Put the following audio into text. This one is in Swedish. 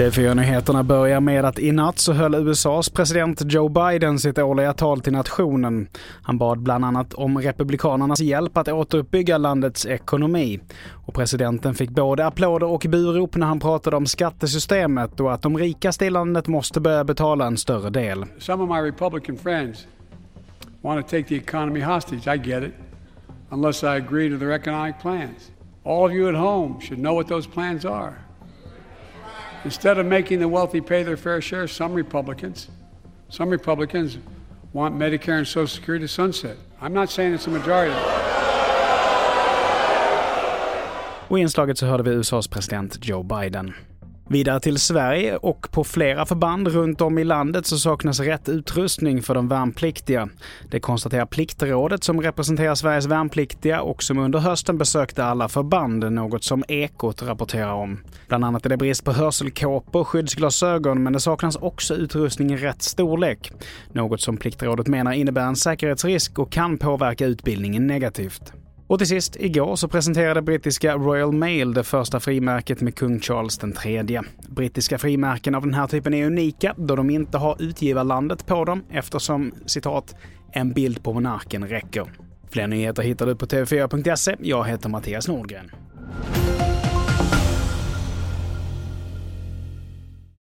TV4-nyheterna börjar med att i natt så höll USAs president Joe Biden sitt årliga tal till nationen. Han bad bland annat om republikanernas hjälp att återuppbygga landets ekonomi. Och presidenten fick både applåder och burop när han pratade om skattesystemet och att de rikaste i landet måste börja betala en större del. Some of my Republican friends want to take the economy hostage. I get it. Unless I agree to their economic plans. All of you at home should know what those plans are. Instead of making the wealthy pay their fair share, some Republicans, some Republicans want Medicare and Social Security to sunset. I'm not saying it's a majority. Och i inslaget så hörde vi USAs president Joe Biden. Vidare till Sverige och på flera förband runt om i landet så saknas rätt utrustning för de värnpliktiga. Det konstaterar Pliktrådet som representerar Sveriges värnpliktiga och som under hösten besökte alla förband, något som Ekot rapporterar om. Bland annat är det brist på hörselkåpor och skyddsglasögon men det saknas också utrustning i rätt storlek. Något som Pliktrådet menar innebär en säkerhetsrisk och kan påverka utbildningen negativt. Och till sist, igår så presenterade brittiska Royal Mail det första frimärket med kung Charles III. Brittiska frimärken av den här typen är unika då de inte har utgivarlandet på dem eftersom citat “en bild på monarken räcker”. Fler nyheter hittar du på tv4.se. Jag heter Mattias Nordgren.